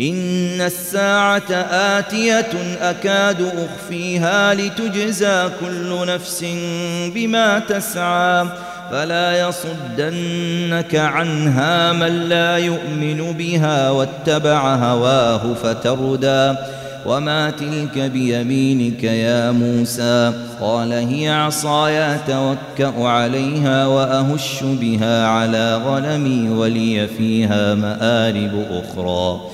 إن الساعة آتية أكاد أخفيها لتجزى كل نفس بما تسعى فلا يصدنك عنها من لا يؤمن بها واتبع هواه فتردى وما تلك بيمينك يا موسى قال هي عصاي توكأ عليها وأهش بها على غنمي ولي فيها مآرب أخرى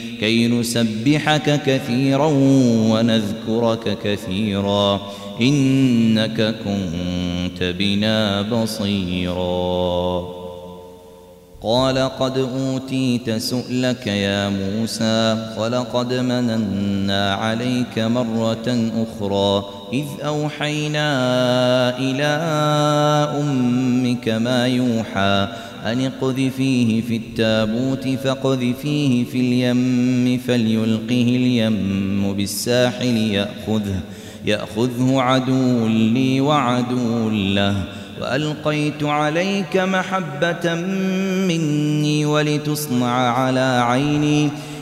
كي نسبحك كثيرا ونذكرك كثيرا. إنك كنت بنا بصيرا. قال قد أوتيت سؤلك يا موسى ولقد مننا عليك مرة أخرى. إذ أوحينا إلى أمك ما يوحى أن اقذفيه في التابوت فاقذفيه في اليم فليلقه اليم بالساحل يأخذه يأخذه عدو لي وعدو له. وألقيت عليك محبة مني ولتصنع على عيني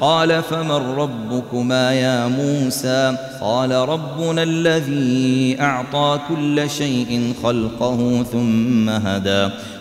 قال فمن ربكما يا موسى قال ربنا الذي أعطى كل شيء خلقه ثم هدى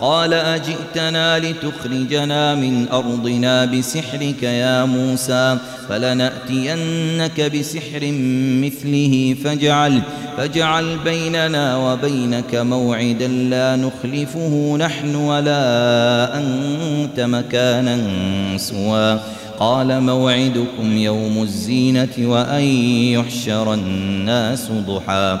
قال أجئتنا لتخرجنا من أرضنا بسحرك يا موسى فلنأتينك بسحر مثله فاجعل فاجعل بيننا وبينك موعدا لا نخلفه نحن ولا أنت مكانا سوى. قال موعدكم يوم الزينة وأن يحشر الناس ضحى.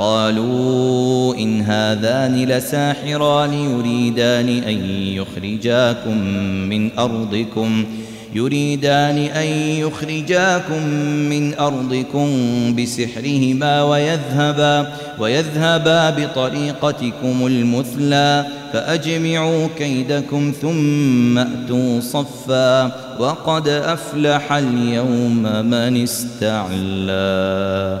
قالوا إن هذان لساحران يريدان أن يخرجاكم من أرضكم يريدان أن يخرجاكم من أرضكم بسحرهما ويذهبا ويذهبا بطريقتكم المثلى فأجمعوا كيدكم ثم أتوا صفا وقد أفلح اليوم من استعلى.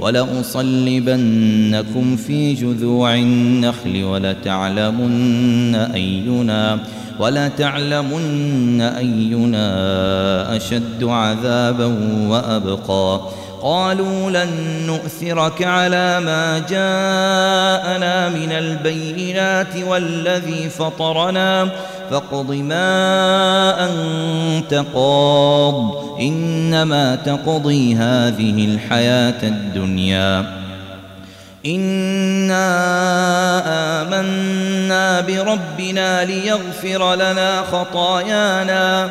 ولأصلبنكم في جذوع النخل ولتعلمن أينا ولتعلمن أينا أشد عذابا وأبقى قالوا لن نؤثرك على ما جاءنا من البينات والذي فطرنا. فاقض ما أنت قاض إنما تقضي هذه الحياة الدنيا. إنا آمنا بربنا ليغفر لنا خطايانا.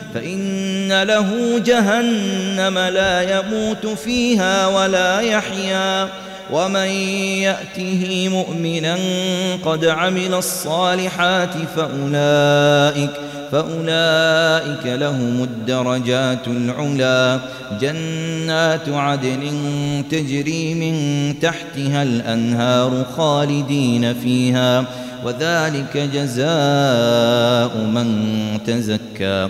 فإن له جهنم لا يموت فيها ولا يحيا ومن يأته مؤمنا قد عمل الصالحات فأولئك فأولئك لهم الدرجات العلا. جنات عدن تجري من تحتها الأنهار خالدين فيها وذلك جزاء من تزكى.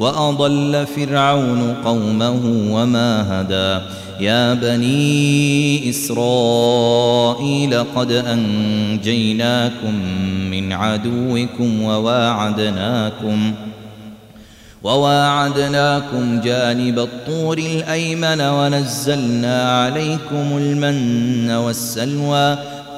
وأضل فرعون قومه وما هدى. يا بني إسرائيل قد أنجيناكم من عدوكم وواعدناكم وواعدناكم جانب الطور الأيمن ونزلنا عليكم المن والسلوى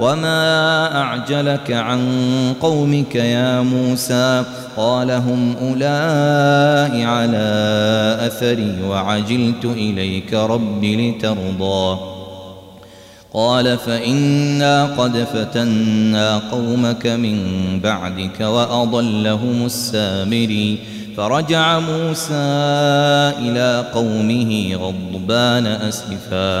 وما أعجلك عن قومك يا موسى قال هم أولئك على أثري وعجلت إليك رب لترضى قال فإنا قد فتنا قومك من بعدك وأضلهم السامري فرجع موسى إلى قومه غضبان أسفا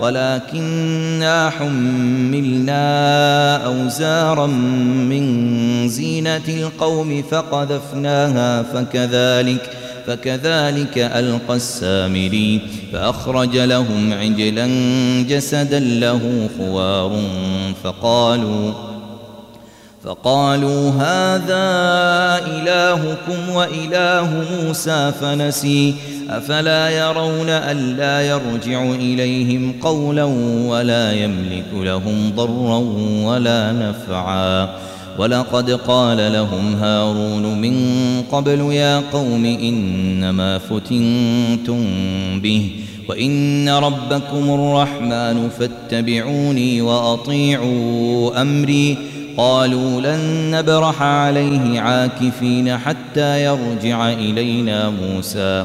ولكننا حملنا أوزارا من زينة القوم فقذفناها فكذلك فكذلك ألقى السامري فأخرج لهم عجلا جسدا له خوار فقالوا فقالوا هذا إلهكم وإله موسى فنسي أفلا يرون ألا يرجع إليهم قولا ولا يملك لهم ضرا ولا نفعا. ولقد قال لهم هارون من قبل يا قوم إنما فتنتم به وإن ربكم الرحمن فاتبعوني وأطيعوا أمري. قالوا لن نبرح عليه عاكفين حتى يرجع إلينا موسى.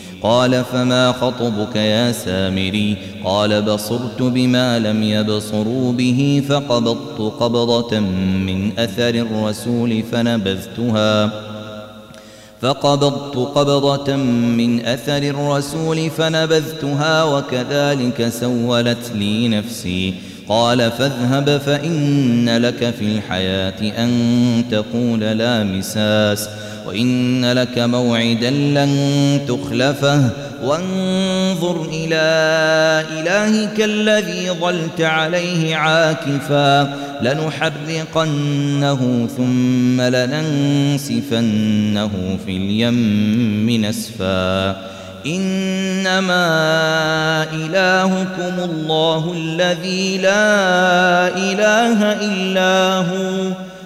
قال فما خطبك يا سامري؟ قال بصرت بما لم يبصروا به فقبضت قبضة من أثر الرسول فنبذتها. فقبضت قبضة من أثر الرسول فنبذتها وكذلك سولت لي نفسي. قال فاذهب فإن لك في الحياة أن تقول لا مساس. وإن لك موعدا لن تخلفه. وانظر إلى إلهك الذي ظلت عليه عاكفا. لنحرقنه ثم لننسفنه في اليم نسفا. إنما إلهكم الله الذي لا إله إلا هو.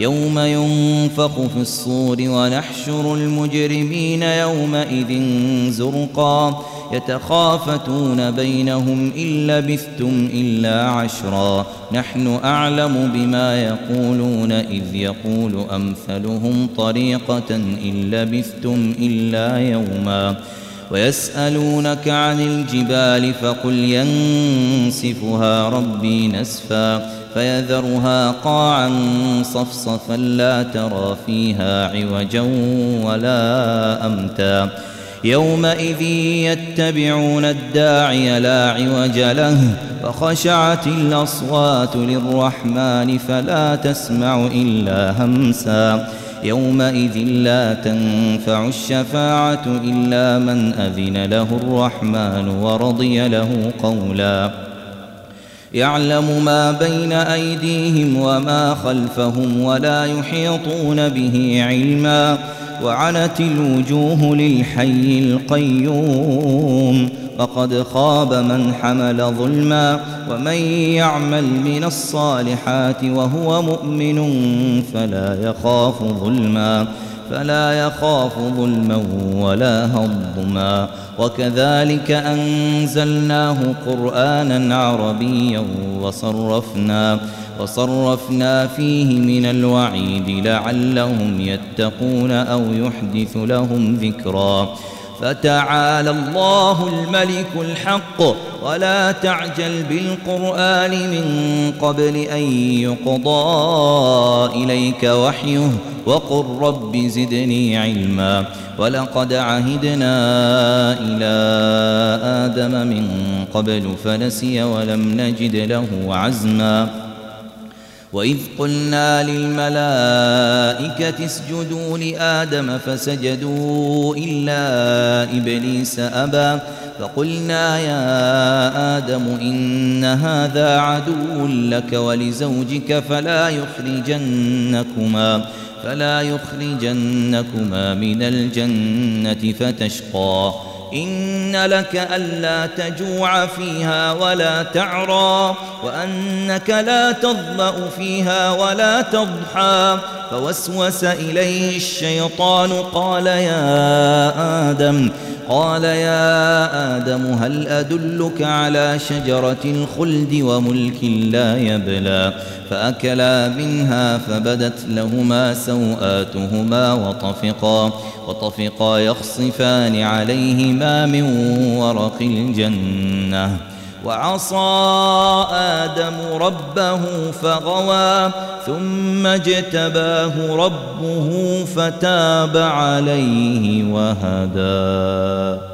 يوم ينفق في الصور ونحشر المجرمين يومئذ زرقا يتخافتون بينهم إن لبثتم إلا عشرا نحن أعلم بما يقولون إذ يقول أمثلهم طريقة إن لبثتم إلا يوما ويسألونك عن الجبال فقل ينسفها ربي نسفا فيذرها قاعا صفصفا لا ترى فيها عوجا ولا أمتا. يومئذ يتبعون الداعي لا عوج له فخشعت الأصوات للرحمن فلا تسمع إلا همسا. يومئذ لا تنفع الشفاعة إلا من أذن له الرحمن ورضي له قولا. يعلم ما بين أيديهم وما خلفهم ولا يحيطون به علما وعنت الوجوه للحي القيوم فقد خاب من حمل ظلما ومن يعمل من الصالحات وهو مؤمن فلا يخاف ظلما فلا يخاف ظلما ولا هضما. وكذلك أنزلناه قرآنا عربيا وصرفنا وصرفنا فيه من الوعيد لعلهم يتقون أو يحدث لهم ذكرا. فتعالى الله الملك الحق ولا تعجل بالقرآن من قبل أن يقضى إليك وحيه وقل رب زدني علما ولقد عهدنا إلى آدم من قبل فنسي ولم نجد له عزما وإذ قلنا للملائكة اسجدوا لآدم فسجدوا إلا إبليس أبى فقلنا يا آدم إن هذا عدو لك ولزوجك فلا يخرجنكما فلا يخرجنكما من الجنة فتشقى إن لك ألا تجوع فيها ولا تعرى وأنك لا تظمأ فيها ولا تضحى فوسوس إليه الشيطان قال يا آدم قال يا آدم هل أدلك على شجرة الخلد وملك لا يبلى فأكلا منها فبدت لهما سوآتهما وطفقا وطفقا يخصفان عليهما من ورق الجنة. وعصى آدم ربه فغوى ثم اجتباه ربه فتاب عليه وهدى.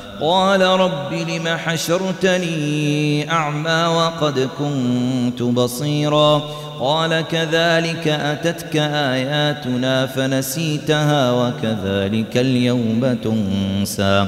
قال رب لم حشرتني أعمى وقد كنت بصيرا قال كذلك أتتك آياتنا فنسيتها وكذلك اليوم تنسى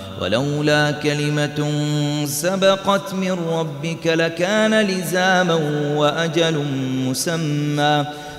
ولولا كلمة سبقت من ربك لكان لزاما وأجل مسمى.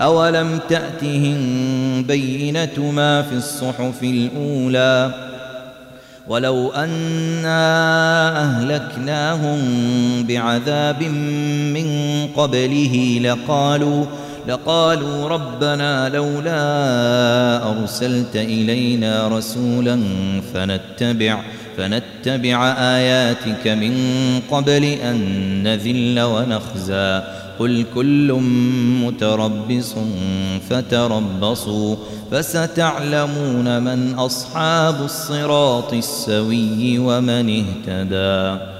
أولم تأتهم بينة ما في الصحف الأولى ولو أنا أهلكناهم بعذاب من قبله لقالوا لقالوا ربنا لولا أرسلت إلينا رسولا فنتبع فنتبع آياتك من قبل أن نذل ونخزى قل كل متربص فتربصوا فستعلمون من أصحاب الصراط السوي ومن اهتدى